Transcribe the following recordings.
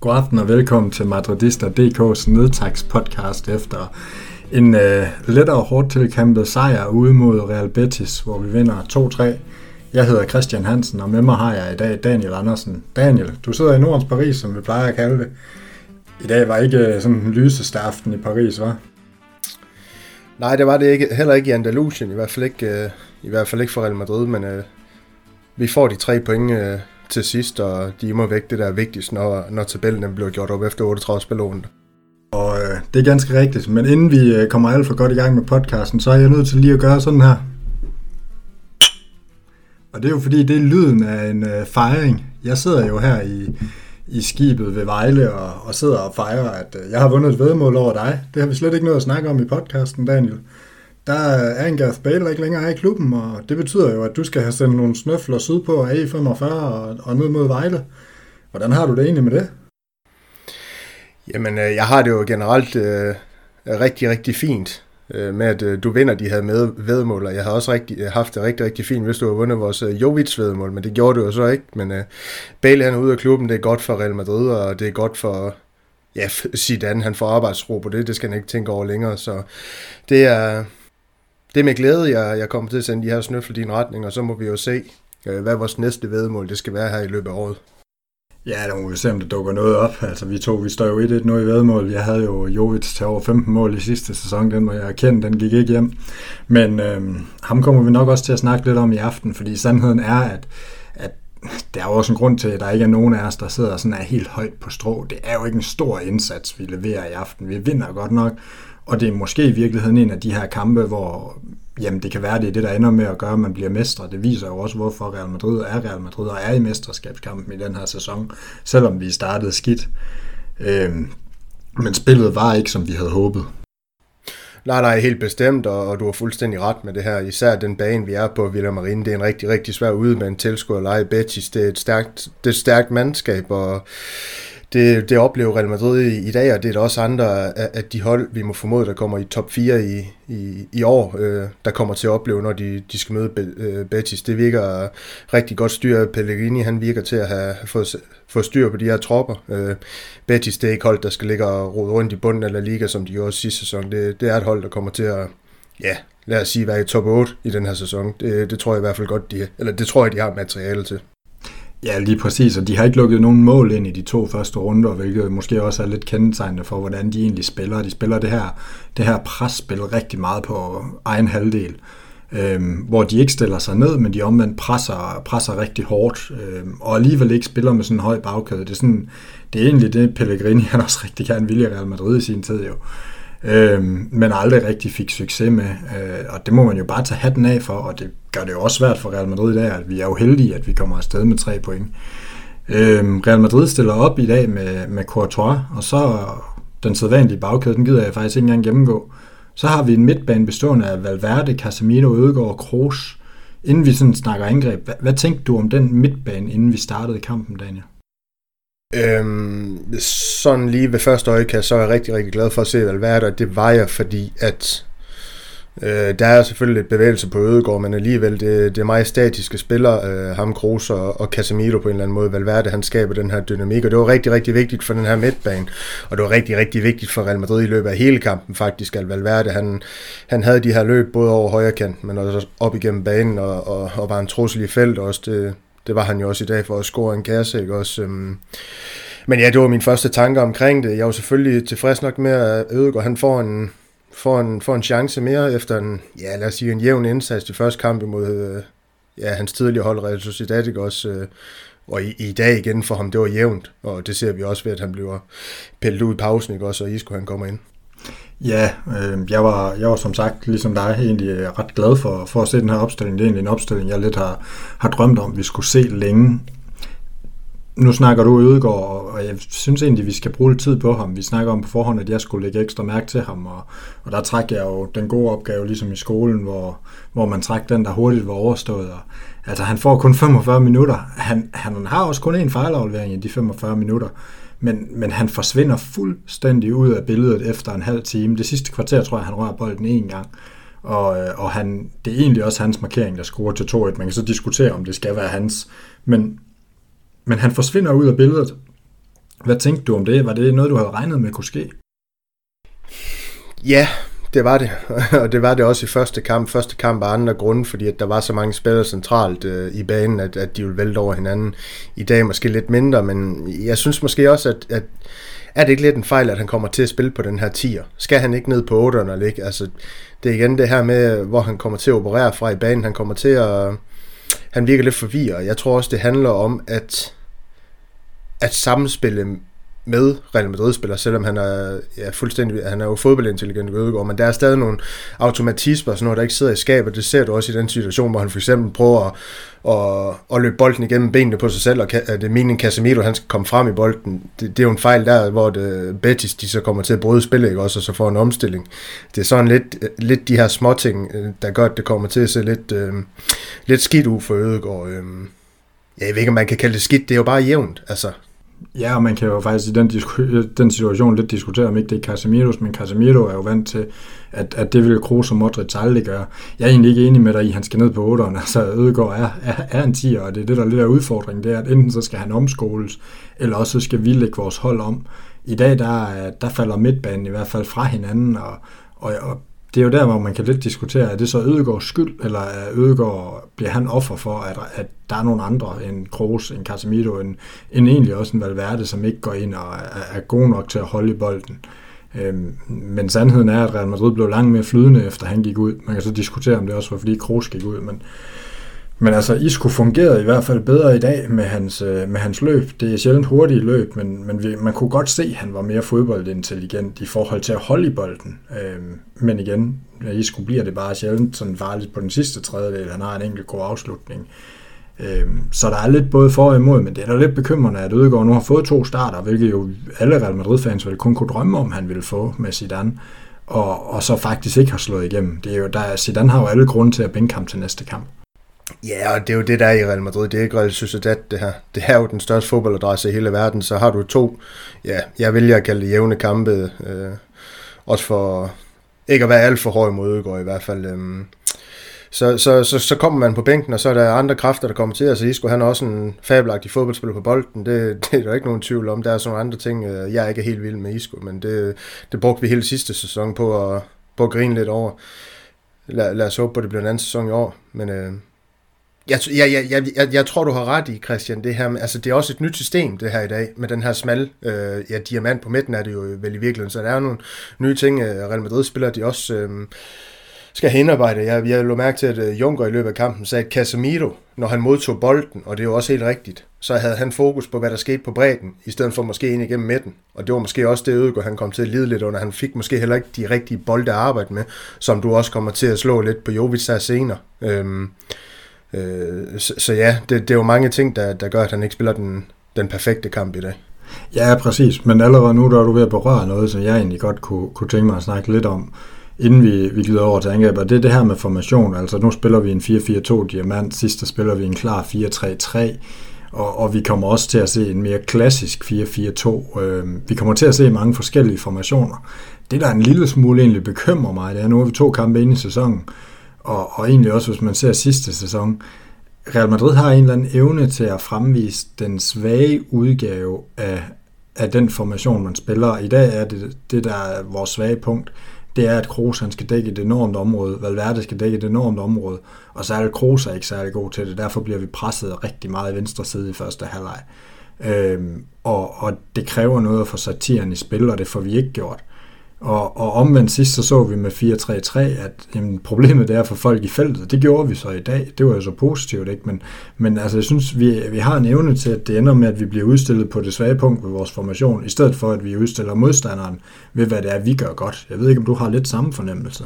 God aften og velkommen til Madridista.dk's nedtagspodcast efter en øh, lettere hårdt tilkæmpet sejr ude mod Real Betis, hvor vi vinder 2-3. Jeg hedder Christian Hansen, og med mig har jeg i dag Daniel Andersen. Daniel, du sidder i Nordens Paris, som vi plejer at kalde det. I dag var ikke øh, sådan en lyseste aften i Paris, var? Nej, det var det ikke, heller ikke i Andalusien, i hvert fald ikke, øh, i hvert fald ikke for Real Madrid, men øh, vi får de tre point øh, til sidst, og de må væk det der er vigtigst, når, når tabellen bliver gjort op efter 38 spilrunder. Og øh, det er ganske rigtigt, men inden vi øh, kommer alt for godt i gang med podcasten, så er jeg nødt til lige at gøre sådan her. Og det er jo fordi, det er lyden af en øh, fejring. Jeg sidder jo her i, i skibet ved Vejle og, og sidder og fejrer, at øh, jeg har vundet et vedmål over dig. Det har vi slet ikke noget at snakke om i podcasten, Daniel. Der er en Gareth Bale ikke længere i klubben, og det betyder jo, at du skal have sendt nogle snøfler sydpå af E45 og, og ned mod Vejle. Hvordan har du det egentlig med det? Jamen, øh, jeg har det jo generelt øh, rigtig, rigtig fint øh, med, at øh, du vinder de her med vedmål, og jeg har også rigtig, øh, haft det rigtig, rigtig fint, hvis du har vundet vores øh, Jovic vedmål, men det gjorde du jo så ikke. Men øh, Bale han er ude af klubben, det er godt for Real Madrid, og det er godt for ja, Zidane, han får arbejdsro på det, det skal han ikke tænke over længere, så det er, det er med glæde, jeg, jeg kommer til at sende de her snøfler i din retning, og så må vi jo se, øh, hvad vores næste vedmål det skal være her i løbet af året. Ja, der må vi se, om det dukker noget op. Altså, vi to, vi står jo 1-1 nu i vedmål. Jeg havde jo Jovic til over 15 mål i sidste sæson. Den må jeg erkende, den gik ikke hjem. Men øhm, ham kommer vi nok også til at snakke lidt om i aften, fordi sandheden er, at, at der er jo også en grund til, at der ikke er nogen af os, der sidder sådan er helt højt på strå. Det er jo ikke en stor indsats, vi leverer i aften. Vi vinder godt nok, og det er måske i virkeligheden en af de her kampe, hvor jamen det kan være, det er det, der ender med at gøre, at man bliver mestre. Det viser jo også, hvorfor Real Madrid er Real Madrid og er i mesterskabskampen i den her sæson, selvom vi startede skidt. Øhm, men spillet var ikke, som vi havde håbet. Nej, nej, helt bestemt, og, og du har fuldstændig ret med det her. Især den bane, vi er på, Villa Marine, det er en rigtig, rigtig svær ude med en tilskuer lege Betis. Det er et stærkt, det er et stærkt mandskab, og det, det oplever Real Madrid i, i dag, og det er der også andre af, af de hold, vi må formode, der kommer i top 4 i, i, i år, øh, der kommer til at opleve, når de, de skal møde øh, Betis. Det virker rigtig godt styr. Pellegrini, han virker til at have fået, fået styr på de her tropper. Øh, Betis, det er ikke hold, der skal ligge og rode rundt i bunden af La Liga, som de gjorde sidste sæson. Det, det er et hold, der kommer til at, ja, lad os sige, være i top 8 i den her sæson. Det, det tror jeg i hvert fald godt, de, eller det tror jeg, de har materiale til. Ja, lige præcis, og de har ikke lukket nogen mål ind i de to første runder, hvilket måske også er lidt kendetegnende for, hvordan de egentlig spiller. De spiller det her, det her presspil rigtig meget på egen halvdel, øhm, hvor de ikke stiller sig ned, men de omvendt presser, presser rigtig hårdt, øhm, og alligevel ikke spiller med sådan en høj bagkæde. Det er, sådan, det er egentlig det, Pellegrini han også rigtig gerne ville i Real Madrid i sin tid jo øh, men aldrig rigtig fik succes med. Øh, og det må man jo bare tage hatten af for, og det gør det jo også svært for Real Madrid i dag, at vi er jo heldige, at vi kommer afsted med tre point. Øh, Real Madrid stiller op i dag med, med Courtois, og så den sædvanlige bagkæde, den gider jeg faktisk ikke engang gennemgå. Så har vi en midtbane bestående af Valverde, Casemiro, Ødegaard og Kroos. Inden vi sådan snakker angreb, hvad, hvad tænkte du om den midtbane, inden vi startede kampen, Daniel? Øhm, sådan lige ved første øjekast, så er jeg rigtig, rigtig glad for at se Valverde, og det var jeg, fordi at øh, der er selvfølgelig lidt bevægelse på Ødegård, men alligevel, det, det er meget statiske spillere, øh, ham Kroos og, og Casemiro på en eller anden måde. Valverde, han skaber den her dynamik, og det var rigtig, rigtig vigtigt for den her midtbane, og det var rigtig, rigtig vigtigt for Real Madrid i løbet af hele kampen faktisk, at Valverde, han, han havde de her løb både over højre kant, men også op igennem banen, og, og, og var en trussel i felt også. Det, det var han jo også i dag for at score en kasse, ikke også? Øhm, men ja, det var min første tanke omkring det. Jeg var selvfølgelig tilfreds nok med, at Ødegaard han får en, får en, får en chance mere efter en, ja, lad os sige, en jævn indsats i første kamp imod øh, ja, hans tidligere hold, Real Sociedad, ikke også? Øh, og i, i dag igen for ham, det var jævnt, og det ser vi også ved, at han bliver pillet ud i pausen, ikke også, og Isco han kommer ind. Ja, øh, jeg, var, jeg var som sagt, ligesom dig, egentlig øh, ret glad for, for at se den her opstilling. Det er egentlig en opstilling, jeg lidt har, har drømt om, vi skulle se længe. Nu snakker du Ødegaard, og jeg synes egentlig, vi skal bruge lidt tid på ham. Vi snakker om på forhånd, at jeg skulle lægge ekstra mærke til ham, og, og der trækker jeg jo den gode opgave, ligesom i skolen, hvor, hvor man trækker den, der hurtigt var overstået. Og, altså, han får kun 45 minutter. Han, han har også kun én fejlaflevering i de 45 minutter men, men han forsvinder fuldstændig ud af billedet efter en halv time. Det sidste kvarter tror jeg, han rører bolden en gang. Og, øh, og han, det er egentlig også hans markering, der scorer til 2-1. Man kan så diskutere, om det skal være hans. Men, men han forsvinder ud af billedet. Hvad tænkte du om det? Var det noget, du havde regnet med kunne ske? Ja, det var det. Og det var det også i første kamp. Første kamp af andre grunde, fordi at der var så mange spillere centralt øh, i banen, at, at de ville vælte over hinanden. I dag måske lidt mindre, men jeg synes måske også, at, at er det ikke lidt en fejl, at han kommer til at spille på den her tier? Skal han ikke ned på 8'eren eller ikke? Altså, det er igen det her med, hvor han kommer til at operere fra i banen. Han kommer til at... Han virker lidt forvirret. Jeg tror også, det handler om, at at samspille med Real Madrid-spillere, selvom han er ja, fuldstændig, han er jo fodboldintelligent Ødegaard, men der er stadig nogle automatismer og sådan noget, der ikke sidder i skabet. Det ser du også i den situation, hvor han for eksempel prøver at, at, at løbe bolden igennem benene på sig selv, og det er meningen Casemiro, han skal komme frem i bolden. Det, det er jo en fejl der, hvor det, Betis de så kommer til at bryde spillet, ikke? også, og så får en omstilling. Det er sådan lidt, lidt de her små ting, øh, der gør, at det kommer til at se lidt, øh, lidt skidt ud for Ødegaard. Øh. Jeg ved ikke, om man kan kalde det skidt, det er jo bare jævnt. Altså, Ja, og man kan jo faktisk i den, den situation lidt diskutere, om ikke det er Casemiros, men Casemiro er jo vant til, at, at det vil Kroos og Modric aldrig gøre. Jeg er egentlig ikke enig med dig i, at han skal ned på 8'eren. Altså, Ødegaard er, er, er en 10'er, og det er det, der er lidt af udfordringen, det er, at enten så skal han omskoles, eller også så skal vi lægge vores hold om. I dag, der, der falder midtbanen i hvert fald fra hinanden, og, og, og det er jo der, hvor man kan lidt diskutere, er det så Ødegårds skyld, eller er Ødegård, bliver han offer for, at, at der er nogle andre end Kroos, en Casemiro, en, en egentlig også en Valverde, som ikke går ind og er, er god nok til at holde i bolden. Øhm, men sandheden er, at Real Madrid blev langt mere flydende, efter han gik ud. Man kan så diskutere, om det også var, fordi Kroos gik ud, men, men altså, Isco fungerede i hvert fald bedre i dag med hans, øh, med hans løb. Det er sjældent hurtige løb, men, men vi, man kunne godt se, at han var mere fodboldintelligent i forhold til at holde i bolden. Øhm, men igen, Isco bliver det bare sjældent sådan farligt på den sidste tredjedel. Han har en enkelt god afslutning. Øhm, så der er lidt både for og imod, men det er da lidt bekymrende, at Ødegaard nu har fået to starter, hvilket jo alle Real Madrid-fans ville kun kunne drømme om, han ville få med Zidane, og, og så faktisk ikke har slået igennem. Det er jo, der, Zidane har jo alle grunde til at bænke ham til næste kamp. Ja, og det er jo det, der er i Real Madrid. Det er ikke Real Sociedad, det her. Det er jo den største fodboldadresse i hele verden. Så har du to, ja, jeg vælger at kalde det jævne kampe. Øh, også for ikke at være alt for hård imod Ødegaard i hvert fald. Øh, så, så, så, så kommer man på bænken, og så er der andre kræfter, der kommer til. Altså Isco, han er også en fabelagtig fodboldspiller på bolden. Det, det er der ikke nogen tvivl om. Der er sådan nogle andre ting, øh, jeg er ikke helt vild med Isco, men det, det brugte vi hele sidste sæson på at, på at grine lidt over. Lad, lad os håbe på, at det bliver en anden sæson i år. Men øh, jeg, jeg, jeg, jeg, jeg tror, du har ret i, Christian, det her med, altså det er også et nyt system, det her i dag, med den her smal øh, ja, diamant på midten er det jo vel i virkeligheden, så der er nogle nye ting, øh, Real Madrid-spillere, de også øh, skal have. Jeg, jeg lå mærke til, at øh, Juncker i løbet af kampen sagde, at Casemiro, når han modtog bolden, og det er jo også helt rigtigt, så havde han fokus på, hvad der skete på bredden, i stedet for måske ind igennem midten. Og det var måske også det Ødegaard, han kom til at lide lidt under. Han fik måske heller ikke de rigtige bolde at arbejde med, som du også kommer til at slå lidt på Jovic senere. Øh, Øh, så, så ja, det, det er jo mange ting, der, der gør, at han ikke spiller den, den perfekte kamp i dag. Ja, præcis. Men allerede nu der er du ved at berøre noget, som jeg egentlig godt kunne, kunne tænke mig at snakke lidt om, inden vi, vi glider over til angreb. Og det er det her med formation. Altså nu spiller vi en 4-4-2 diamant, sidst der spiller vi en klar 4-3-3. Og, og vi kommer også til at se en mere klassisk 4-4-2. Øh, vi kommer til at se mange forskellige formationer. Det, der er en lille smule egentlig bekymrer mig, det er, nu er vi to kampe inde i sæsonen, og, og egentlig også hvis man ser sidste sæson, Real Madrid har en eller anden evne til at fremvise den svage udgave af, af den formation, man spiller. I dag er det det, der er vores svage punkt. Det er, at Kroos han skal dække et enormt område, Valverde skal dække et enormt område, og så er Kroos er ikke særlig god til det. Derfor bliver vi presset rigtig meget i venstre side i første halvleg. Øhm, og, og det kræver noget at få satiren i spil, og det får vi ikke gjort. Og, og omvendt sidst så så vi med 4-3-3, at jamen, problemet det er for folk i feltet. Det gjorde vi så i dag. Det var jo så positivt, ikke? Men, men altså, jeg synes, vi, vi har en evne til, at det ender med, at vi bliver udstillet på det svage punkt ved vores formation, i stedet for, at vi udstiller modstanderen ved, hvad det er, vi gør godt. Jeg ved ikke, om du har lidt samme fornemmelse.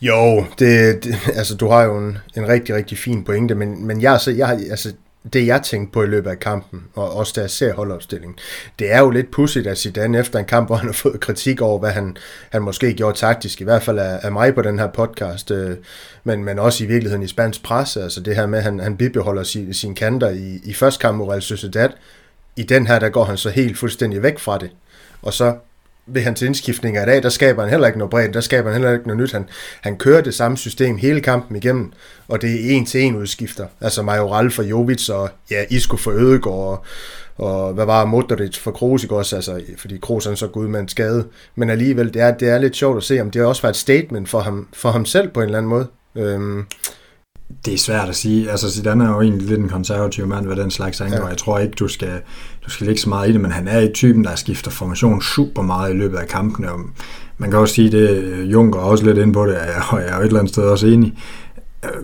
Jo, det, det, altså du har jo en, en rigtig, rigtig fin pointe, men, men jeg, så, jeg, altså, det jeg tænkte på i løbet af kampen, og også da jeg ser holdopstillingen, det er jo lidt pudsigt at Zidane efter en kamp, hvor han har fået kritik over, hvad han, han måske gjorde taktisk, i hvert fald af, af mig på den her podcast, øh, men, men også i virkeligheden i spansk presse, altså det her med, at han, han bibeholder sin, sin kanter i, i første kamp mod Real Sociedad, i den her, der går han så helt fuldstændig væk fra det. Og så ved hans indskiftninger i dag, der skaber han heller ikke noget bredt, der skaber han heller ikke noget nyt. Han, han kører det samme system hele kampen igennem, og det er en til en udskifter. Altså Majoral for Jovic, og ja, Isco for Ødegård, og, og hvad var Modric for Kroos også, altså, fordi Kroos han så gud med en skade. Men alligevel, det er, det er lidt sjovt at se, om det også var et statement for ham, for ham selv på en eller anden måde. Øhm, det er svært at sige. Altså, Zidane er jo egentlig lidt en konservativ mand, hvad den slags angår. Ja. Jeg tror ikke, du skal, du skal lægge så meget i det, men han er i typen, der skifter formation super meget i løbet af kampene. Og man kan også sige, det Junker også lidt ind på det, og jeg er jo et eller andet sted også enig.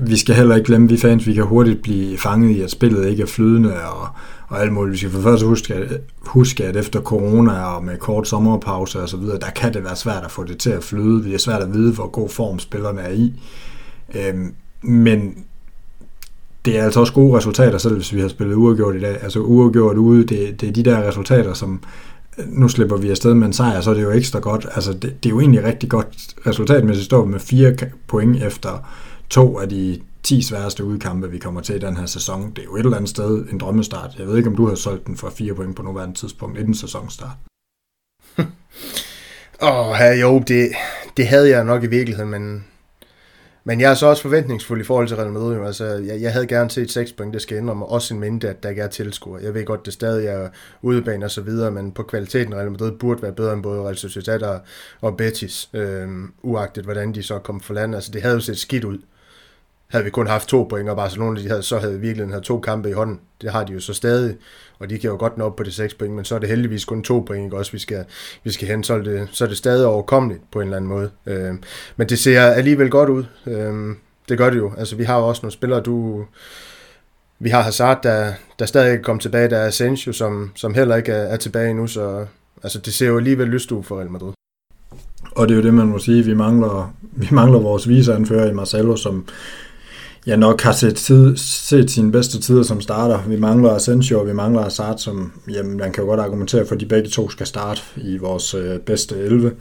Vi skal heller ikke glemme, vi fans, vi kan hurtigt blive fanget i, at spillet ikke er flydende, og, og alt muligt. Vi skal for først huske, at, huske, at efter corona og med kort sommerpause og så videre, der kan det være svært at få det til at flyde. Det er svært at vide, hvor god form spillerne er i. Øhm, men det er altså også gode resultater, selv hvis vi har spillet uafgjort i dag. Altså uafgjort ude, det, det er de der resultater, som nu slipper vi afsted med en sejr, så er det jo ekstra godt. Altså det, det er jo egentlig rigtig godt resultat, hvis vi står med fire point efter to af de 10 sværeste udkampe, vi kommer til i den her sæson. Det er jo et eller andet sted en drømmestart. Jeg ved ikke, om du har solgt den for fire point på nuværende tidspunkt inden sæsonstart. Åh, oh, jo, det, det havde jeg nok i virkeligheden, men men jeg er så også forventningsfuld i forhold til Real Madrid. Altså, jeg, jeg havde gerne set 6 point, det skal indrømme. Også en minde, at der ikke er tilskuer. Jeg ved godt, det stadig er udebane og så videre, men på kvaliteten Real Madrid burde være bedre end både Real Sociedad og, og Betis. Øhm, uagtet hvordan de så kom for land. Altså, det havde jo set skidt ud havde vi kun haft to point, og Barcelona de havde, så havde virkelig havde to kampe i hånden. Det har de jo så stadig, og de kan jo godt nå op på det seks point, men så er det heldigvis kun to point, ikke? også vi skal, vi skal hen, så er, det, så er det stadig overkommeligt på en eller anden måde. Øh, men det ser alligevel godt ud. Øh, det gør det jo. Altså, vi har jo også nogle spillere, du... Vi har Hazard, der, der stadig ikke kommet tilbage. Der er Asensio, som, som heller ikke er, er tilbage nu, så altså, det ser jo alligevel lyst ud for Real Madrid. Og det er jo det, man må sige. Vi mangler, vi mangler vores viseanfører i Marcelo, som ja, nok har set, tid, set sine bedste tider som starter. Vi mangler Asensio, og vi mangler Hazard, som jamen, man kan jo godt argumentere for, at de begge to skal starte i vores øh, bedste 11.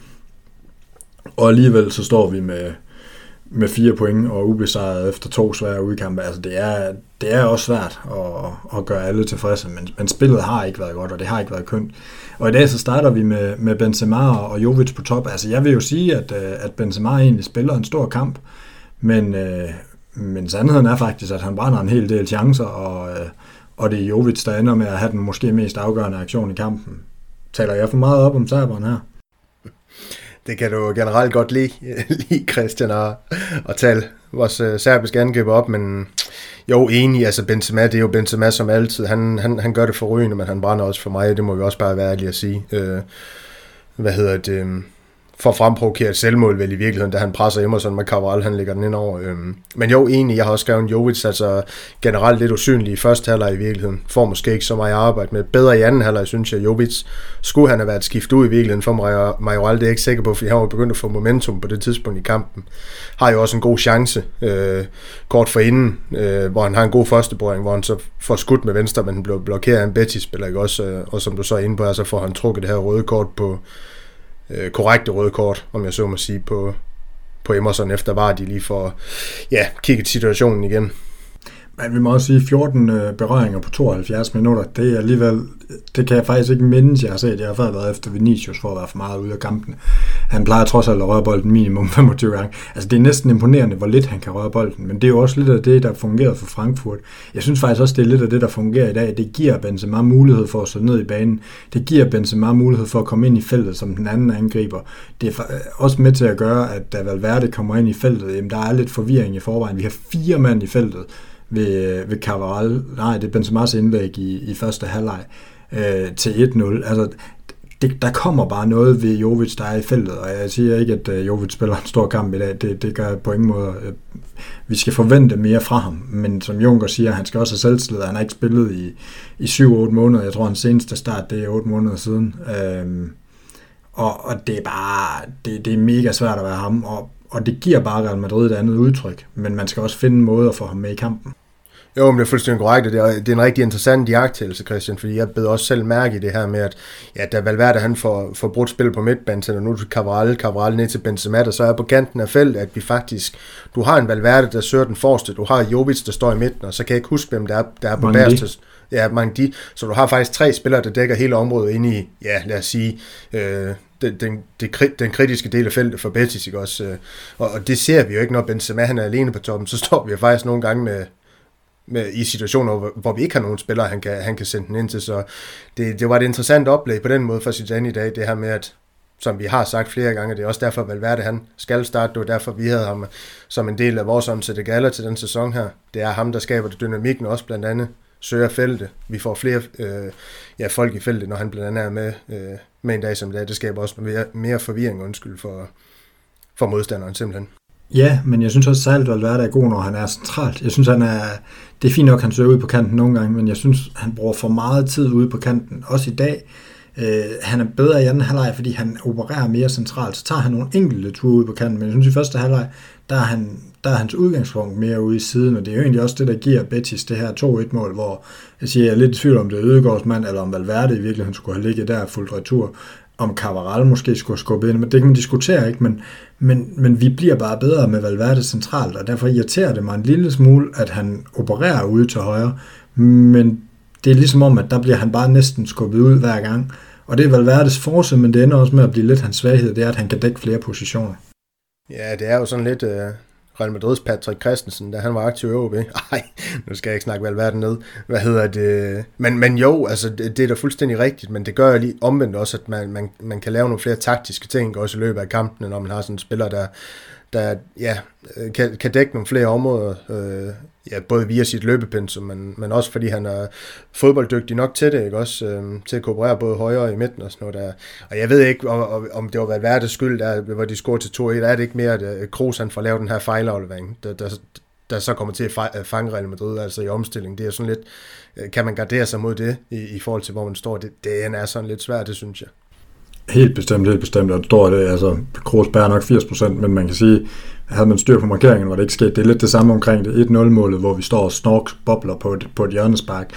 Og alligevel så står vi med, med fire point og ubesejret efter to svære udkampe. Altså det er, det er også svært at, at gøre alle tilfredse, men, men spillet har ikke været godt, og det har ikke været kønt. Og i dag så starter vi med, med Benzema og Jovic på top. Altså jeg vil jo sige, at, øh, at Benzema egentlig spiller en stor kamp, men, øh, men sandheden er faktisk, at han brænder en hel del chancer, og, øh, og det er Jovic, der ender med at have den måske mest afgørende aktion i kampen. Taler jeg for meget op om serberen her? Det kan du generelt godt lide, lide Christian, at, at tale vores øh, serbiske angriber op, men jo, enig, altså Benzema, det er jo Benzema som altid. Han, han, han gør det forrygende, men han brænder også for mig, det må vi også bare være ærlige at sige. Øh, hvad hedder det? Øhm, for at fremprovokere et selvmål vel i virkeligheden, da han presser Emerson med Cabral, han lægger den ind over. Øhm. Men jo, egentlig, jeg har også skrevet Jovic, altså generelt lidt usynlig i første halvleg i virkeligheden. Får måske ikke så meget arbejde med. Bedre i anden halvleg, synes jeg, Jovic. Skulle han have været skiftet ud i virkeligheden for Majoral, det er jeg ikke sikker på, fordi han var begyndt at få momentum på det tidspunkt i kampen. Har jo også en god chance øh, kort for inden, øh, hvor han har en god førstebrøring, hvor han så får skudt med venstre, men han blev blokeret af en Betis-spiller, ikke også? Øh, og som du så er inde på, så får han trukket det her røde kort på øh, korrekte røde kort, om jeg så må sige, på, på Emerson, efter var de lige for ja, kigget situationen igen. Men vi må også sige, 14 øh, berøringer på 72 minutter, det er alligevel, det kan jeg faktisk ikke mindes, jeg har set. Jeg har før været efter Vinicius for at være for meget ude af kampen. Han plejer trods alt at røre bolden minimum 25 gange. Altså det er næsten imponerende, hvor lidt han kan røre bolden, men det er jo også lidt af det, der fungerer for Frankfurt. Jeg synes faktisk også, det er lidt af det, der fungerer i dag. Det giver Benzema mulighed for at stå ned i banen. Det giver Benzema mulighed for at komme ind i feltet som den anden angriber. Det er øh, også med til at gøre, at da Valverde kommer ind i feltet, jamen der er lidt forvirring i forvejen. Vi har fire mand i feltet ved, ved Cavaral, nej, det er Benzema's indlæg i, i første halvleg øh, til 1-0. Altså, det, der kommer bare noget ved Jovic, der er i feltet, og jeg siger ikke, at øh, Jovic spiller en stor kamp i dag, det, det gør på ingen måde. Øh, vi skal forvente mere fra ham, men som Junker siger, han skal også have selvtillid, han har ikke spillet i, i 7-8 måneder, jeg tror hans seneste start, det er 8 måneder siden, uh, og, og det er bare, det, det er mega svært at være ham, og, og det giver bare Real Madrid et andet udtryk, men man skal også finde en måde at få ham med i kampen. Jo, men det er fuldstændig korrekt, og det er, det er en rigtig interessant jagttagelse, Christian, fordi jeg bed også selv mærke i det her med, at ja, da Valverde han får, får brudt spil på midtbanen, og nu til Cabral, Cabral ned til Benzema, der så er på kanten af feltet, at vi faktisk, du har en Valverde, der søger den forreste, du har Jovic, der står i midten, og så kan jeg ikke huske, hvem der er, der er på bagerste, ja, mange de, så du har faktisk tre spillere, der dækker hele området ind i, ja, lad os sige, øh, den, den, det, den kritiske del af feltet for Betis, ikke også? Øh, og, og det ser vi jo ikke, når Benzema han er alene på toppen, så står vi jo faktisk nogle gange med, med, i situationer, hvor, hvor vi ikke har nogen spillere, han kan, han kan sende den ind til, så det, det var et interessant oplæg på den måde for Zidane i dag, det her med, at som vi har sagt flere gange, det er også derfor, Valverde han skal starte, det var derfor, vi havde ham som en del af vores omsætte galler til den sæson her. Det er ham, der skaber det dynamikken også blandt andet søger feltet. Vi får flere øh, ja, folk i feltet, når han blandt andet er med, øh, med en dag som dag. Det skaber også mere, mere forvirring, undskyld, for, for modstanderen simpelthen. Ja, men jeg synes også at Valverde er god, når han er centralt. Jeg synes, han er, det er fint nok, at han søger ud på kanten nogle gange, men jeg synes, han bruger for meget tid ude på kanten. Også i dag, Øh, han er bedre i anden halvleg, fordi han opererer mere centralt. Så tager han nogle enkelte ture ud på kanten, men jeg synes i første halvleg, der er, han, der er hans udgangspunkt mere ude i siden, og det er jo egentlig også det, der giver Betis det her 2-1-mål, hvor jeg siger, jeg er lidt i tvivl om det er Ødegårds mand, eller om Valverde i virkeligheden skulle have ligget der fuldt retur, om Cavaral måske skulle skubbe ind, men det kan man diskutere ikke, men, men, men vi bliver bare bedre med Valverde centralt, og derfor irriterer det mig en lille smule, at han opererer ude til højre, men det er ligesom om, at der bliver han bare næsten skubbet ud hver gang. Og det er Valverdes force, men det ender også med at blive lidt hans svaghed, det er, at han kan dække flere positioner. Ja, det er jo sådan lidt øh, Real Madrid's Patrick Christensen, da han var aktiv i OB. Nej, nu skal jeg ikke snakke Valverden ned. Hvad hedder det? Men, men jo, altså det, det er da fuldstændig rigtigt, men det gør jo lige omvendt også, at man, man, man kan lave nogle flere taktiske ting også i løbet af kampene, når man har sådan en spiller, der, der ja, øh, kan, kan dække nogle flere områder, øh, ja, både via sit løbepensum, men, men også fordi han er fodbolddygtig nok til det, ikke? Også øhm, til at kooperere både højre og i midten og sådan noget der. Og jeg ved ikke, om, om det var været værd skyld, der, hvor de scorede til 2-1, er det ikke mere, at øh, Kroos han får lavet den her fejlaflevering, der, der, der så kommer til at øh, fange Real Madrid, altså i omstilling. Det er sådan lidt, øh, kan man gardere sig mod det, i, i forhold til, hvor man står? Det, det er sådan lidt svært, det synes jeg. Helt bestemt, helt bestemt, og det står det, altså Kroos bærer nok 80%, men man kan sige, havde man styr på markeringen, var det ikke sket. Det er lidt det samme omkring det 1-0-målet, hvor vi står og snork bobler på et, på et hjørnespark.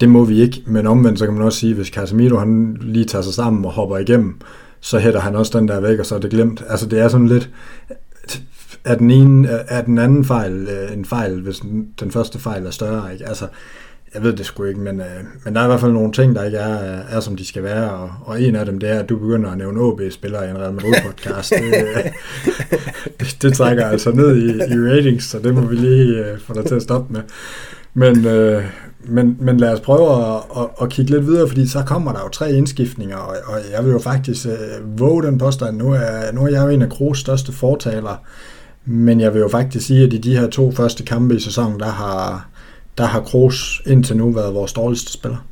Det må vi ikke, men omvendt så kan man også sige, hvis Casemiro han lige tager sig sammen og hopper igennem, så hætter han også den der væk, og så er det glemt. Altså det er sådan lidt, er den, ene, er den anden fejl øh, en fejl, hvis den første fejl er større. Ikke? Altså, jeg ved det sgu ikke, men, øh, men der er i hvert fald nogle ting, der ikke er, er som de skal være, og, og en af dem, det er, at du begynder at nævne OB-spillere i en Real Madrid-podcast. det, øh, det, det trækker altså ned i, i ratings, så det må vi lige øh, få dig til at stoppe med. Men, øh, men, men lad os prøve at, at, at kigge lidt videre, fordi så kommer der jo tre indskiftninger, og, og jeg vil jo faktisk øh, våge den påstand. Nu er, nu er jeg jo en af Kroos største fortalere, men jeg vil jo faktisk sige, at i de her to første kampe i sæsonen, der har, der har Kroos indtil nu været vores dårligste spiller.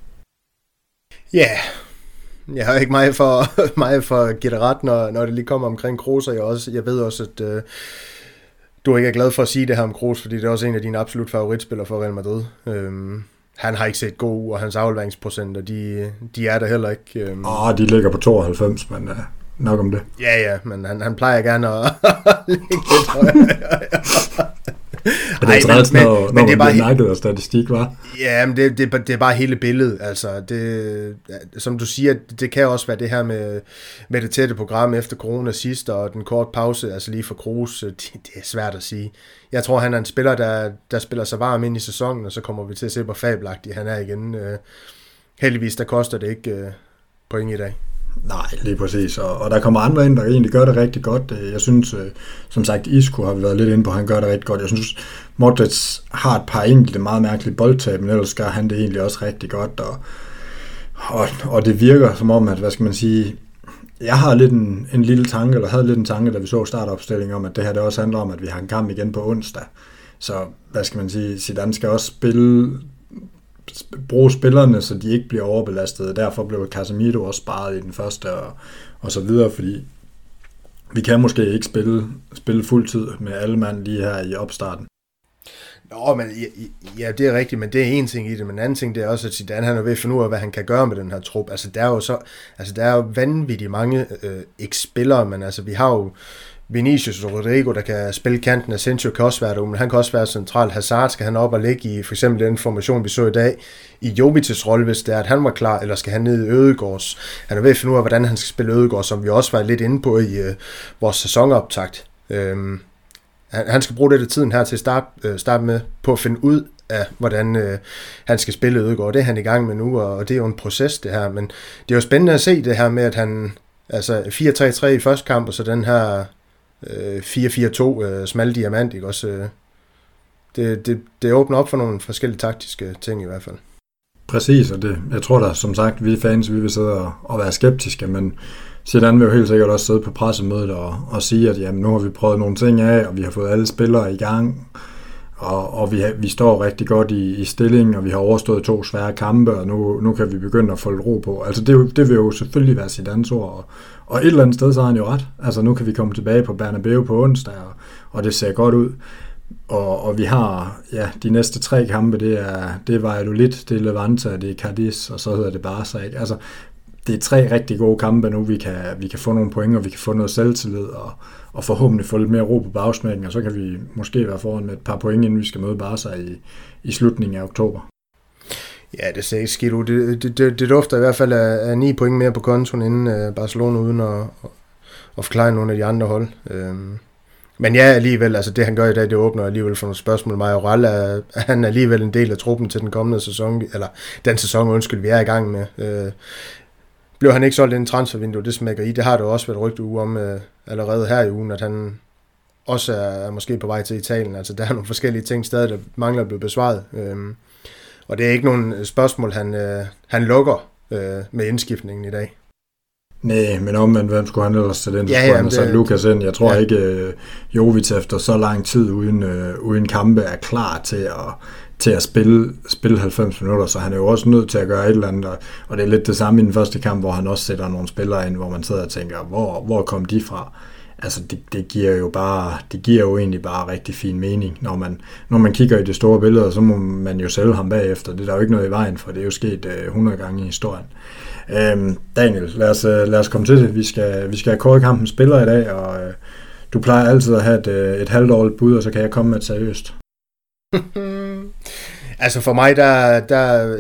Ja, yeah. jeg har ikke meget for, meget for at give det ret, når, når det lige kommer omkring Kroos, og jeg, også, jeg ved også, at uh, du ikke er glad for at sige det her om Kroos, fordi det er også en af dine absolut favoritspillere for Real Madrid. Um, han har ikke set god ud, og hans afleveringsprocenter, de, de er der heller ikke. Um... Åh, de ligger på 92, men uh, nok om det. Ja, ja, men han, han plejer gerne at ligge lidt højere. Er det Ej, men, når, men, når det er bare nakket af statistik, var? Ja, men det, det, det er bare hele billedet. Altså, det, som du siger, det kan også være det her med, med det tætte program efter corona sidst, og den kort pause, altså lige for Kroos, det, det er svært at sige. Jeg tror, han er en spiller, der, der spiller sig varm ind i sæsonen, og så kommer vi til at se, hvor fabelagtig han er igen. Øh, heldigvis, der koster det ikke øh, point i dag. Nej, lige præcis. Og, og der kommer andre ind, der egentlig gør det rigtig godt. Øh, jeg synes, øh, som sagt, Isco har vi været lidt inde på, han gør det rigtig godt. Jeg synes, Modric har et par enkelte meget mærkelige boldtab, men ellers gør han det egentlig også rigtig godt. Og, og, og det virker som om, at, hvad skal man sige, jeg har lidt en, en lille tanke, eller havde lidt en tanke, da vi så startopstillingen om, at det her det også handler om, at vi har en kamp igen på onsdag. Så, hvad skal man sige, Zidane skal også spille bruge spillerne, så de ikke bliver overbelastet. Derfor blev Casemiro også sparet i den første og, og så videre, fordi vi kan måske ikke spille, spille fuldtid med alle mand lige her i opstarten. Nå, men ja, det er rigtigt, men det er en ting i det, men en anden ting det er også, at Zidane han er ved at finde ud af, hvad han kan gøre med den her trup. Altså, der er jo så, altså, der er jo vanvittigt mange øh, ikke-spillere, men altså, vi har jo Vinicius Rodrigo, der kan spille kanten. Asensio kan også være der, men han kan også være central. Hazard skal han op og ligge i for eksempel den formation, vi så i dag, i Jovic's rolle, hvis det er, at han var klar, eller skal han ned i Ødegårds. Han er ved at finde ud af, hvordan han skal spille Ødegårds, som vi også var lidt inde på i øh, vores sæsonoptakt. Øhm, han, han skal bruge lidt af tiden her til at starte, øh, starte med på at finde ud af, hvordan øh, han skal spille Ødegård. Det er han i gang med nu, og, og det er jo en proces det her, men det er jo spændende at se det her med, at han, altså 4-3-3 i første kamp, og så den her øh, 4-4-2 øh, smal diamant, ikke også? Øh, det, det, det åbner op for nogle forskellige taktiske ting i hvert fald. Præcis, og det, jeg tror da, som sagt, vi fans, vi vil sidde og, og være skeptiske, men Zidane vil jo helt sikkert også sidde på pressemødet og, og sige, at jamen, nu har vi prøvet nogle ting af, og vi har fået alle spillere i gang, og, og vi, vi står rigtig godt i, i stillingen, og vi har overstået to svære kampe, og nu, nu kan vi begynde at få ro på. Altså det, det vil jo selvfølgelig være sit ansvar, og, og et eller andet sted så har han jo ret. Altså nu kan vi komme tilbage på Bernabeu på onsdag, og, og det ser godt ud. Og, og vi har, ja, de næste tre kampe, det er, det er Valladolid, det er Levante, det er Cadiz, og så hedder det Barca, ikke? Altså, det er tre rigtig gode kampe nu, vi kan, vi kan få nogle point, og vi kan få noget selvtillid, og, og forhåbentlig få lidt mere ro på bagsmækken, og så kan vi måske være foran med et par point, inden vi skal møde Barca i, i slutningen af oktober. Ja, det ser ikke skidt ud. Det, det, det, det dufter i hvert fald af, af 9 point mere på kontoen inden øh, Barcelona, uden at, at forklare nogle af de andre hold. Øhm, men ja, alligevel, altså det han gør i dag, det åbner alligevel for nogle spørgsmål. Majoral er, han er alligevel en del af truppen til den kommende sæson, eller den sæson, undskyld, vi er i gang med. Øh, blev han ikke solgt i en transfervindue, det smækker i. Det har det også været rygte uge om øh, allerede her i ugen, at han også er måske på vej til Italien. Altså der er nogle forskellige ting stadig, der mangler at blive besvaret. Øh, og det er ikke nogen spørgsmål, han, øh, han lukker øh, med indskiftningen i dag. Nej, men omvendt, hvem skulle han ellers til den? Ja, ja, det, så Lukas ind. Jeg tror ja. ikke, uh, Jovic efter så lang tid uden, uh, uden kampe er klar til at, til at spille, spille 90 minutter, så han er jo også nødt til at gøre et eller andet, og, og det er lidt det samme i den første kamp, hvor han også sætter nogle spillere ind, hvor man sidder og tænker, hvor, hvor kom de fra? Altså det, det, giver jo bare, det giver jo egentlig bare rigtig fin mening, når man, når man kigger i det store billede, så må man jo sælge ham bagefter. Det er der jo ikke noget i vejen for, det er jo sket øh, 100 gange i historien. Øhm, Daniel, lad os, øh, lad os komme til det. Vi skal, vi skal have kåret kampen spiller i dag, og øh, du plejer altid at have et, øh, et halvt bud, og så kan jeg komme med et seriøst. altså for mig, der, der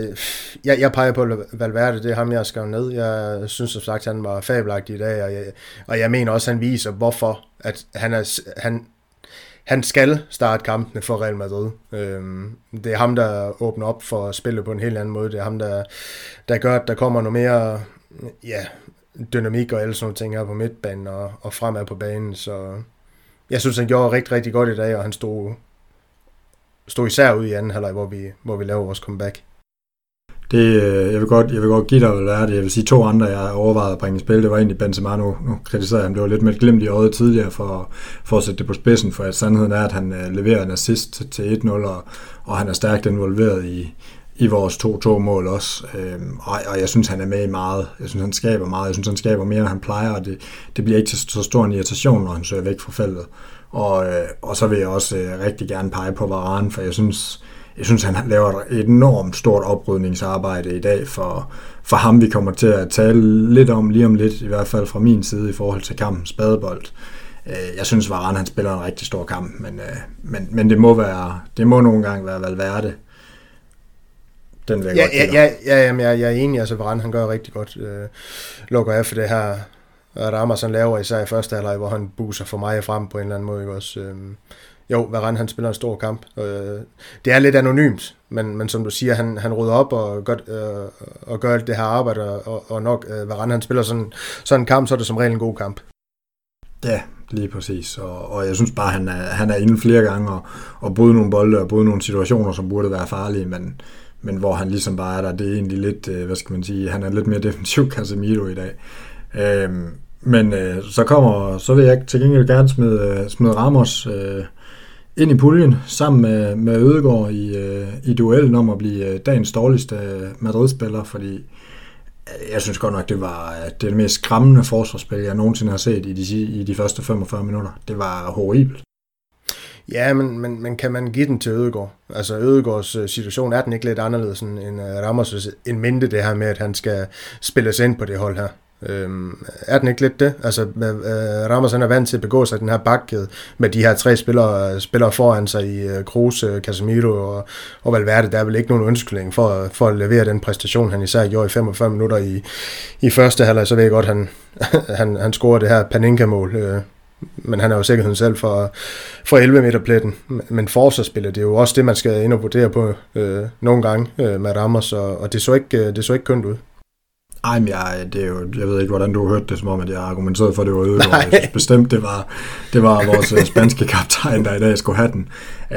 jeg, jeg peger på Valverde, det er ham, jeg skrev ned. Jeg synes som sagt, han var fabelagtig i dag, og jeg, og jeg mener også, han viser, hvorfor at han, er, han, han skal starte kampene for Real Madrid. Øhm, det er ham, der åbner op for at spille på en helt anden måde. Det er ham, der, der gør, at der kommer noget mere ja, dynamik og alle sådan nogle ting her på midtbanen og, og fremad på banen. Så jeg synes, han gjorde rigtig, rigtig godt i dag, og han stod, stod især ud i anden halvleg, hvor vi, hvor vi laver vores comeback. Det, øh, jeg, vil godt, jeg vil godt give dig vel det. Jeg vil sige to andre, jeg overvejede at bringe i spil. Det var egentlig Benzema. Nu, nu kritiserer jeg ham. Det var lidt med et glimt i øjet tidligere for, for at sætte det på spidsen. For at sandheden er, at han øh, leverer en assist til 1-0, og, og han er stærkt involveret i, i vores 2-2-mål også. Øhm, og, og jeg synes, han er med i meget. Jeg synes, han skaber meget. Jeg synes, han skaber mere, end han plejer, og det, det bliver ikke til så stor en irritation, når han søger væk fra feltet. Og, øh, og så vil jeg også øh, rigtig gerne pege på Varane, for jeg synes, jeg synes, han laver et enormt stort oprydningsarbejde i dag for, for ham. Vi kommer til at tale lidt om lige om lidt, i hvert fald fra min side, i forhold til kampen spadebold. Øh, jeg synes, Varane han spiller en rigtig stor kamp, men, men, men det må være, det må nogle gange være Valverde. Den vil jeg ja, godt ja, ja, ja, jamen, jeg, jeg er enig, altså Varane han gør rigtig godt. Øh, lukker af for det her, Ramos han laver især i første halvleg, hvor han buser for meget frem på en eller anden måde. Ikke også? Øh, jo, Varane han spiller en stor kamp. Øh, det er lidt anonymt, men, men som du siger, han, han rydder op og gør, øh, og gør alt det her arbejde, og, og nok øh, Varane han spiller sådan, sådan en kamp, så er det som regel en god kamp. Ja, lige præcis. Og, og jeg synes bare, han er, han er inde flere gange og, og både nogle bolde og både nogle situationer, som burde være farlige, men, men hvor han ligesom bare er der. Det er egentlig lidt, øh, hvad skal man sige, han er lidt mere defensiv Casemiro i dag. Øhm, men øh, så kommer, så vil jeg til gengæld gerne smide, øh, smide Ramos øh, ind i puljen sammen med, med Ødegaard i, øh, i duellen om at blive øh, dagens dårligste øh, Madrid-spiller, fordi jeg synes godt nok, det var det, det mest skræmmende forsvarsspil, jeg nogensinde har set i de, i de første 45 minutter. Det var horribelt. Ja, men, men, men kan man give den til Ødegaard? Altså Ødegaards situation, er den ikke lidt anderledes end Ramos' en mente det her med, at han skal spilles ind på det hold her? Øhm, er den ikke lidt det? Altså, øh, Ramos han er vant til at begå sig den her bakkæde med de her tre spillere, øh, spillere foran sig i øh, Kroos, øh, Casemiro og, og Valverde. Der er vel ikke nogen undskyldning for, for at levere den præstation, han især gjorde i 45 minutter i, i første halvleg. Så ved jeg godt, han, han, han scorer det her Paninka-mål. Øh, men han er jo sikkerheden selv for, for 11 meter pletten. Men forsvarsspillet, det er jo også det, man skal ind og vurdere på øh, nogle gange øh, med Ramos, og, og det, så ikke, øh, det så ikke kønt ud. Ej, men jeg, det er jo, jeg ved ikke, hvordan du har hørt det, som om, at jeg argumenterede for, at det var Ødegaard. Jeg synes bestemt, det var, det var vores øh, spanske kaptajn, der i dag skulle have den. Uh,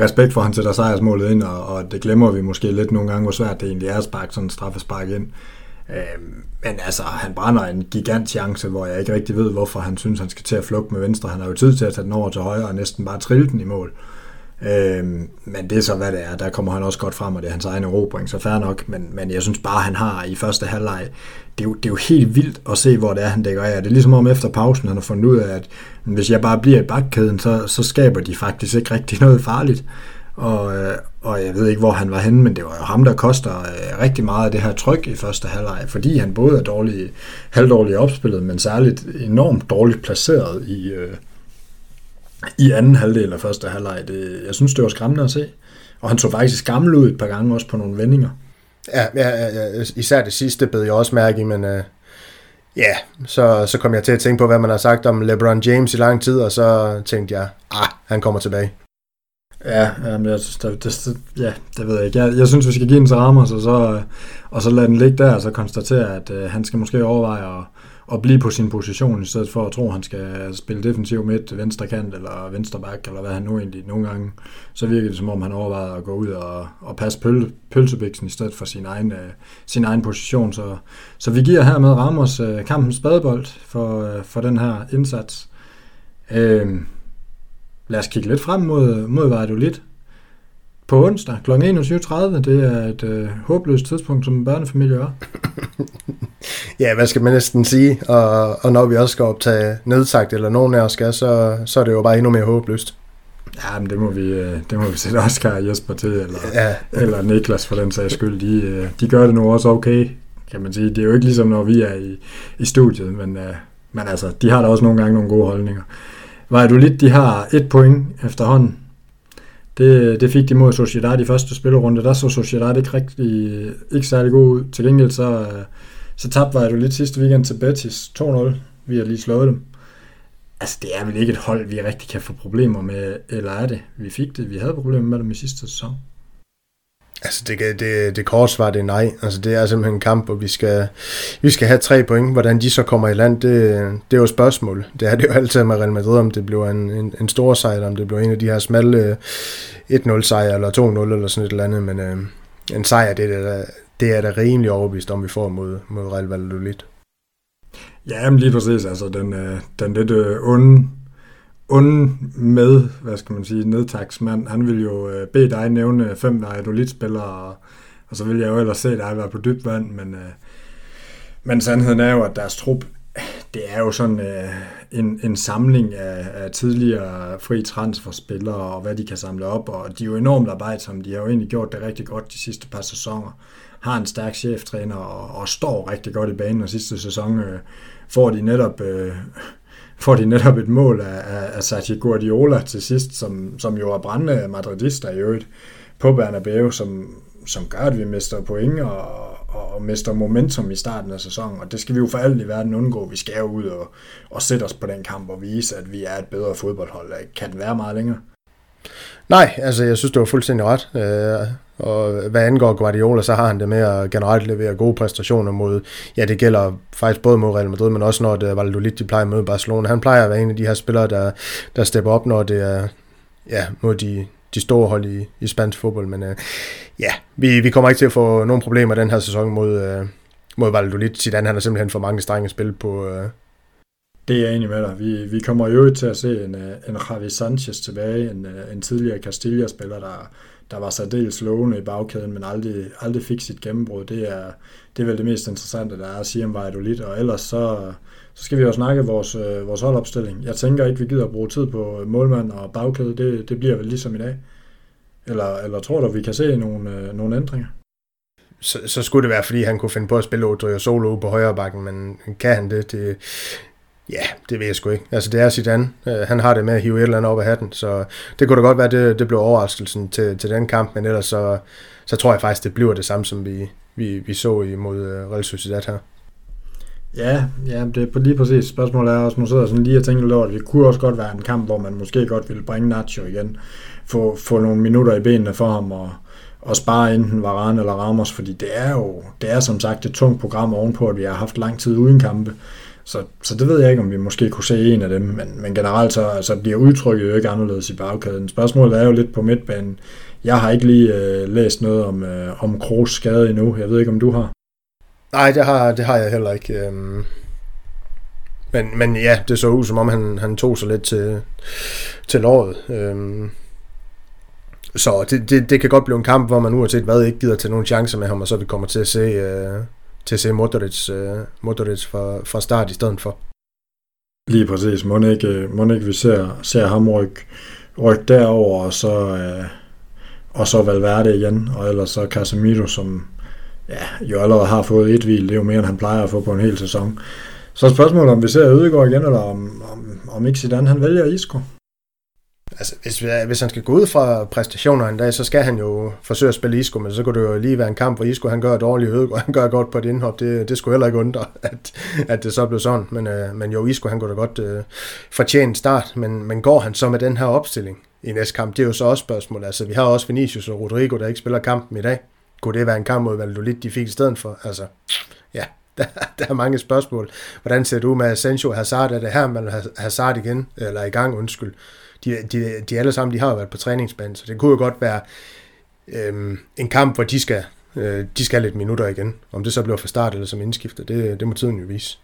respekt for, at han sætter sejrsmålet ind, og, og det glemmer vi måske lidt nogle gange, hvor svært det egentlig er at sparke sådan en straffespark ind. Uh, men altså, han brænder en gigant chance, hvor jeg ikke rigtig ved, hvorfor han synes, han skal til at flugte med venstre. Han har jo tid til at tage den over til højre og næsten bare trille den i mål. Uh, Øh, men det er så, hvad det er. Der kommer han også godt frem, og det er hans egen erobring, så fair nok. Men, men jeg synes bare, han har i første halvleg, det er, jo, det er jo helt vildt at se, hvor det er, han dækker af. Det er ligesom om efter pausen, han har fundet ud af, at hvis jeg bare bliver i bakkæden, så, så skaber de faktisk ikke rigtig noget farligt. Og, øh, og jeg ved ikke, hvor han var henne, men det var jo ham, der koster øh, rigtig meget af det her tryk i første halvleg, fordi han både er dårlig, halvdårlig opspillet, men særligt enormt dårligt placeret i, øh, i anden halvdel af første halvleg. Det, jeg synes, det var skræmmende at se. Og han så faktisk gammel ud et par gange også på nogle vendinger. Ja, ja, ja især det sidste bed jeg også mærke i, men uh, ja, så, så kom jeg til at tænke på, hvad man har sagt om LeBron James i lang tid, og så tænkte jeg, ah, han kommer tilbage. Ja, jamen, jeg, det, det, ja, det ved jeg ikke. Jeg, jeg synes, vi skal give den til Ramos, og så, og så lade den ligge der, og så konstatere, at uh, han skal måske overveje at, at blive på sin position, i stedet for at tro, at han skal spille defensiv midt, venstre kant eller venstre back, eller hvad han nu egentlig nogle gange, så virker det som om, han overvejer at gå ud og, og passe pøl, pølsebiksen i stedet for sin egen, øh, sin egen position. Så, så vi giver hermed Ramos øh, kampens spadebold for, øh, for den her indsats. Øh, lad os kigge lidt frem mod, mod Vardolid på onsdag kl. 21.30. Det er et øh, håbløst tidspunkt, som en børnefamilie er. ja, hvad skal man næsten sige? Og, og når vi også skal optage nedsagt, eller nogen af os skal, så, så er det jo bare endnu mere håbløst. Ja, men det må vi, øh, det må vi sætte Oscar og Jesper til, eller, ja. eller Niklas for den sags skyld. De, øh, de gør det nu også okay, kan man sige. Det er jo ikke ligesom, når vi er i, i studiet, men, øh, men altså, de har da også nogle gange nogle gode holdninger. Var du lidt, de har et point efterhånden, det, det fik de mod Sociedad i første spillerunde. Der så Sociedad ikke rigtig ikke særlig god ud. Til gengæld så, øh, så tabte var jo lidt sidste weekend til Betis 2-0. Vi har lige slået dem. Altså, det er vel ikke et hold, vi rigtig kan få problemer med, eller er det? Vi fik det, vi havde problemer med dem i sidste sæson. Altså det, det, det korte svar det er nej. Altså det er simpelthen en kamp, hvor vi skal, vi skal have tre point. Hvordan de så kommer i land, det, det er jo et spørgsmål. Det er det jo altid med Real Madrid, om det bliver en, en, en stor sejr, om det bliver en af de her smalle øh, 1-0 sejr, eller 2-0 eller sådan et eller andet. Men øh, en sejr, det er, da, det er da rimelig overbevist om, vi får mod, mod Real Valladolid. Ja, men lige præcis. Altså den, øh, den lidt øh, onde ond med, hvad skal man sige, nedtagsmand, han vil jo øh, bede dig nævne fem Valladolid-spillere, og, og så vil jeg jo ellers se dig være på dybt vand, men, øh, men sandheden er jo, at deres trup, det er jo sådan øh, en, en samling af, af tidligere fri transferspillere, og hvad de kan samle op, og de er jo enormt arbejdsomme, de har jo egentlig gjort det rigtig godt de sidste par sæsoner, har en stærk cheftræner, og, og står rigtig godt i banen, og sidste sæson øh, får de netop... Øh, får de netop et mål af, af, af Sergio Guardiola til sidst, som, som jo er brændende madridister i øvrigt på Bernabeu, som, som gør, at vi mister point og, og, og mister momentum i starten af sæsonen, og det skal vi jo for alt i verden undgå. Vi skal jo ud og, og sætte os på den kamp og vise, at vi er et bedre fodboldhold. Kan den være meget længere? Nej, altså jeg synes, det var fuldstændig ret. Øh, og hvad angår Guardiola, så har han det med at generelt levere gode præstationer mod, ja det gælder faktisk både mod Real Madrid, men også når det er Valladolid, de plejer at møde Barcelona. Han plejer at være en af de her spillere, der, der stepper op, når det er ja, mod de, de store hold i, i spansk fodbold. Men uh, ja, vi, vi kommer ikke til at få nogen problemer den her sæson mod, uh, mod Valladolid. Zidane han har simpelthen for mange strenge spil på, uh, det er jeg enig med dig. Vi, vi kommer jo til at se en, øh, en Javi Sanchez tilbage, en, øh, en tidligere Castilla-spiller, der, der var særdeles lovende i bagkæden, men aldrig, aldrig fik sit gennembrud. Det er, det er vel det mest interessante, der er at sige om Valladolid, og ellers så, så skal vi jo snakke vores, øh, vores holdopstilling. Jeg tænker ikke, vi gider at bruge tid på målmand og bagkæde, det, det bliver vel ligesom i dag. Eller, eller tror du, vi kan se nogle, nogle ændringer? Så, så skulle det være, fordi han kunne finde på at spille Odrio Solo på højre bakken, men kan han det? Det, Ja, det ved jeg sgu ikke. Altså, det er Zidane. Uh, han har det med at hive et eller andet op af hatten, så det kunne da godt være, det, det blev overraskelsen til, til den kamp, men ellers så, så tror jeg faktisk, det bliver det samme, som vi, vi, vi så imod uh, øh, Real Sociedad her. Ja, ja, det er lige præcis. Spørgsmålet er også, nu sidder jeg sådan lige og tænker lidt over, at det kunne også godt være en kamp, hvor man måske godt ville bringe Nacho igen. Få, få nogle minutter i benene for ham og, og spare enten Varane eller Ramos, fordi det er jo, det er som sagt et tungt program ovenpå, at vi har haft lang tid uden kampe. Så, så det ved jeg ikke, om vi måske kunne se en af dem, men, men generelt så altså, bliver udtrykket jo ikke anderledes i bagkæden. Spørgsmålet er jo lidt på midtbanen. Jeg har ikke lige øh, læst noget om, øh, om Kroos skade endnu. Jeg ved ikke, om du har. Nej, det har, det har jeg heller ikke. Øhm. Men, men ja, det så ud, som om han, han tog sig lidt til, til låret. Øhm. Så det, det, det kan godt blive en kamp, hvor man uanset hvad ikke gider til nogle chancer med ham, og så vi kommer til at se, øh, til at se Modric, øh, Modric fra, fra start i stedet for. Lige præcis. Må ikke, øh, må ikke vi ser, ser ham rykke ryk derover og så, øh, og så Valverde igen, og ellers så Casemiro, som ja, jo allerede har fået et hvil, det er jo mere, end han plejer at få på en hel sæson. Så spørgsmålet, om vi ser Ødegaard igen, eller om, om, om ikke Zidane han vælger Isco. Altså, hvis, hvis han skal gå ud fra præstationer en dag, så skal han jo forsøge at spille Isco, men så kunne det jo lige være en kamp, hvor Isco han gør dårligt og han gør godt på et indhop. Det, det skulle heller ikke undre, at, at det så blev sådan. Men, øh, men jo, Isco han kunne da godt øh, fortjene start, men, men går han så med den her opstilling i næste kamp? Det er jo så også spørgsmålet. Altså, vi har også Vinicius og Rodrigo, der ikke spiller kampen i dag. Kunne det være en kamp mod Valladolid, de fik i stedet for? Altså, der, der er mange spørgsmål. Hvordan ser du med Asensio og Hazard? Er det her, man Hazard igen? Eller i gang, undskyld de, de, de alle sammen de har været på træningsbanen, så det kunne jo godt være øhm, en kamp, hvor de skal, øh, de skal have lidt minutter igen. Om det så bliver fra start eller som indskifter, det, det må tiden jo vise.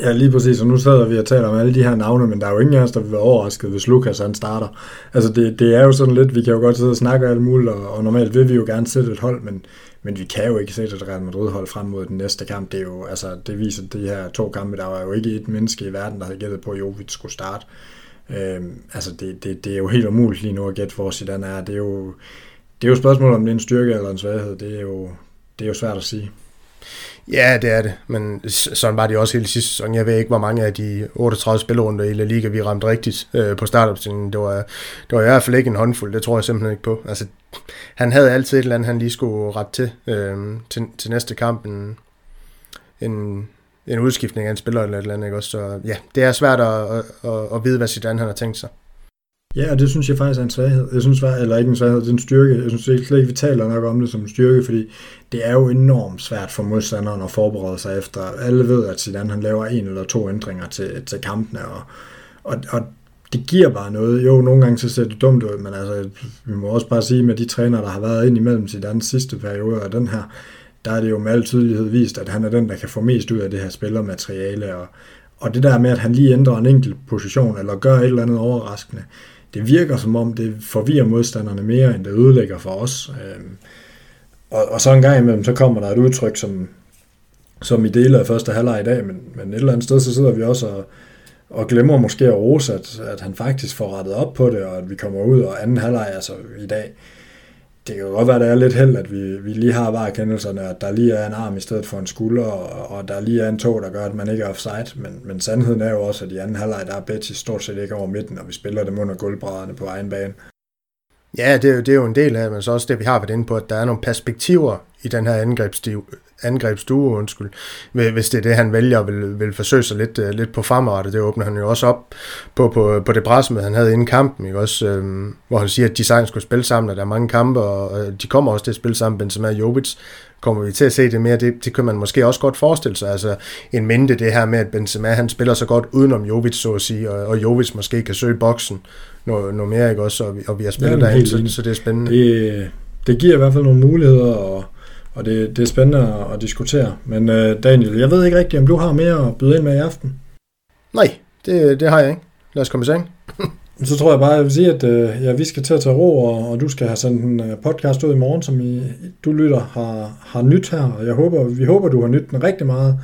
Ja, lige præcis, og nu sidder vi og taler om alle de her navne, men der er jo ingen af os, der vil være overrasket, hvis Lukas han starter. Altså det, det er jo sådan lidt, vi kan jo godt sidde og snakke alt muligt, og, og normalt vil vi jo gerne sætte et hold, men, men vi kan jo ikke sætte et Real Madrid-hold frem mod den næste kamp. Det, er jo, altså, det viser de her to kampe, der var jo ikke et menneske i verden, der havde gættet på, at Jovic skulle starte. Øhm, altså det, det, det er jo helt umuligt lige nu at gætte, hvor Zidane er. Det er jo, det er jo spørgsmål om det er en styrke eller en svaghed. Det er jo, det er jo svært at sige. Ja, det er det, men sådan var det også hele sidste sæson. Jeg ved ikke, hvor mange af de 38 spillerunder i La Liga, vi ramte rigtigt øh, på startopstillingen. Det var, det var i hvert fald ikke en håndfuld, det tror jeg simpelthen ikke på. Altså, han havde altid et eller andet, han lige skulle rette til, øh, til, til næste kamp. En, en, en udskiftning af en spiller eller et eller andet, ikke? Også, så ja, det er svært at, at, at, at vide, hvad Zidane han har tænkt sig. Ja, og det synes jeg faktisk er en svaghed. Jeg synes, eller ikke en svaghed, det er en styrke. Jeg synes slet ikke, vi taler nok om det som en styrke, fordi det er jo enormt svært for modstanderen at forberede sig efter. Alle ved, at Zidane han laver en eller to ændringer til, til kampene, og, og, og det giver bare noget. Jo, nogle gange så ser det dumt ud, men altså, vi må også bare sige, med de træner, der har været ind imellem Zidanes sidste periode og den her, der er det jo med al tydelighed vist, at han er den, der kan få mest ud af det her spillermateriale, og, og det der med, at han lige ændrer en enkelt position, eller gør et eller andet overraskende, det virker som om, det forvirrer modstanderne mere, end det ødelægger for os. Øhm, og, og så en gang imellem, så kommer der et udtryk, som, som i dele af første halvleg i dag, men, men et eller andet sted, så sidder vi også og, og glemmer måske at rose, at, at han faktisk får rettet op på det, og at vi kommer ud, og anden halvleg, altså i dag, det kan jo godt være, at det er lidt held, at vi, vi lige har varekendelserne, at der lige er en arm i stedet for en skulder, og, og der lige er en tog, der gør, at man ikke er offside. Men, men sandheden er jo også, at i anden halvleg, der er Betis stort set ikke over midten, og vi spiller dem under gulvbrædderne på egen bane. Ja, det er, jo, det er jo en del af, men så også det, vi har været inde på, at der er nogle perspektiver i den her angrebsstil, angrebsstue undskyld, hvis det er det, han vælger vil, vil forsøge sig lidt, uh, lidt på fremadrettet. Det åbner han jo også op på, på, på det pressemøde, han havde inden kampen, ikke? Også, øhm, hvor han siger, at de sagtens skulle spille sammen, og der er mange kampe, og de kommer også til at spille sammen, Benzema og Jovic. Kommer vi til at se det mere? Det, det kan man måske også godt forestille sig. Altså en mente det her med, at Benzema han spiller så godt udenom Jovic, så at sige, og, og Jovic måske kan søge boksen noget, noget mere, ikke også? Og vi, og vi har spillet ja, derhen, så, så det er spændende. Det, det giver i hvert fald nogle muligheder, og og det, det er spændende at, at diskutere. Men uh, Daniel, jeg ved ikke rigtigt, om du har mere at byde ind med i aften? Nej, det, det har jeg ikke. Lad os komme i seng. Så tror jeg bare, jeg vil sige, at uh, ja, vi skal til at tage ro, og, og du skal have sendt en uh, podcast ud i morgen, som I, du lytter har, har nyt her. Og jeg håber, vi håber, du har nyt den rigtig meget.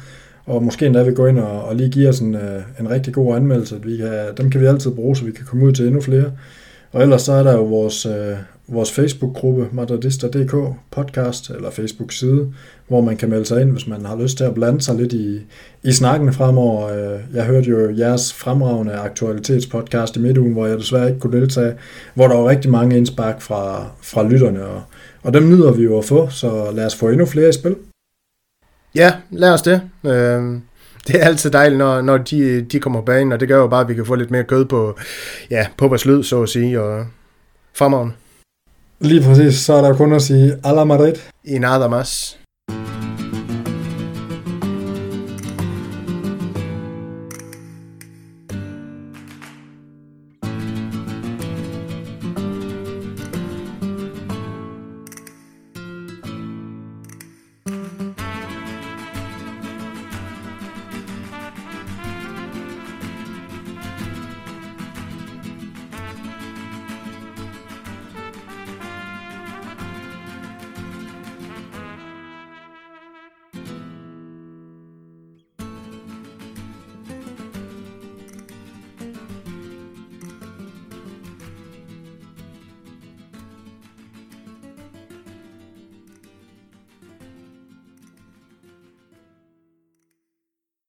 Og måske endda vil gå ind og, og lige give os en, uh, en rigtig god anmeldelse. Vi kan, dem kan vi altid bruge, så vi kan komme ud til endnu flere. Og ellers så er der jo vores, øh, vores Facebook-gruppe madridista.dk podcast eller Facebook-side, hvor man kan melde sig ind, hvis man har lyst til at blande sig lidt i, i snakken fremover. Øh, jeg hørte jo jeres fremragende aktualitetspodcast i midtugen, hvor jeg desværre ikke kunne deltage, hvor der var rigtig mange indspark fra, fra lytterne, og, og dem nyder vi jo at få, så lad os få endnu flere i spil. Ja, lad os det. Øh det er altid dejligt, når, når de, de kommer på banen, og det gør jo bare, at vi kan få lidt mere kød på, ja, på vores lyd, så at sige, og fremragende. Li ist, Sara Konossi a la Maret. I nada més.